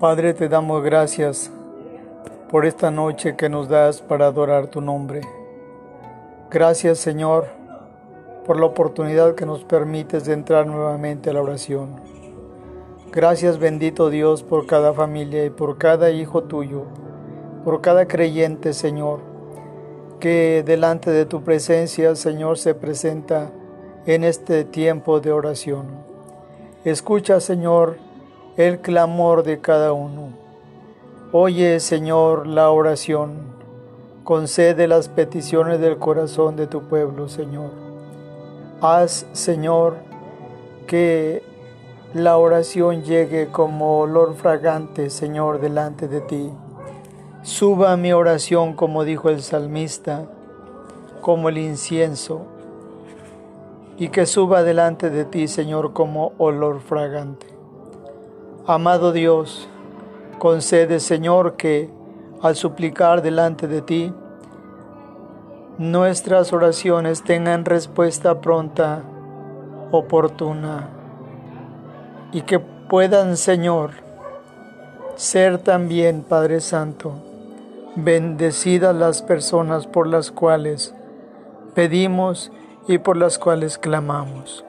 Padre, te damos gracias por esta noche que nos das para adorar tu nombre. Gracias, Señor, por la oportunidad que nos permites de entrar nuevamente a la oración. Gracias, bendito Dios, por cada familia y por cada hijo tuyo, por cada creyente, Señor, que delante de tu presencia, Señor, se presenta en este tiempo de oración. Escucha, Señor, el clamor de cada uno. Oye, Señor, la oración. Concede las peticiones del corazón de tu pueblo, Señor. Haz, Señor, que la oración llegue como olor fragante, Señor, delante de ti. Suba mi oración, como dijo el salmista, como el incienso, y que suba delante de ti, Señor, como olor fragante. Amado Dios, concede, Señor, que al suplicar delante de ti, nuestras oraciones tengan respuesta pronta, oportuna, y que puedan, Señor, ser también, Padre Santo, bendecidas las personas por las cuales pedimos y por las cuales clamamos.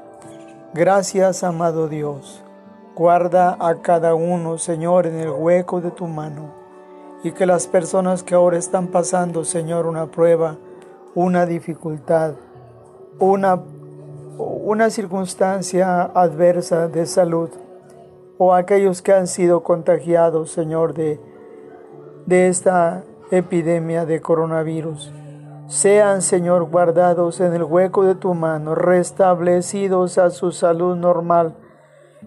Gracias, amado Dios Guarda a cada uno, Señor, en el hueco de tu mano. Y que las personas que ahora están pasando, Señor, una prueba, una dificultad, una, una circunstancia adversa de salud, o aquellos que han sido contagiados, Señor, de, de esta epidemia de coronavirus, sean, Señor, guardados en el hueco de tu mano, restablecidos a su salud normal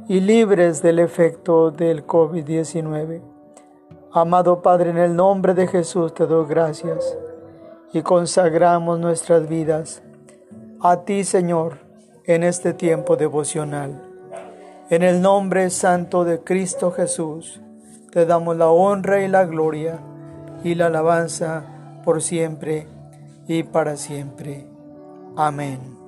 y libres del efecto del COVID-19. Amado Padre, en el nombre de Jesús te doy gracias y consagramos nuestras vidas a ti, Señor, en este tiempo devocional. En el nombre santo de Cristo Jesús, te damos la honra y la gloria y la alabanza por siempre y para siempre. Amén.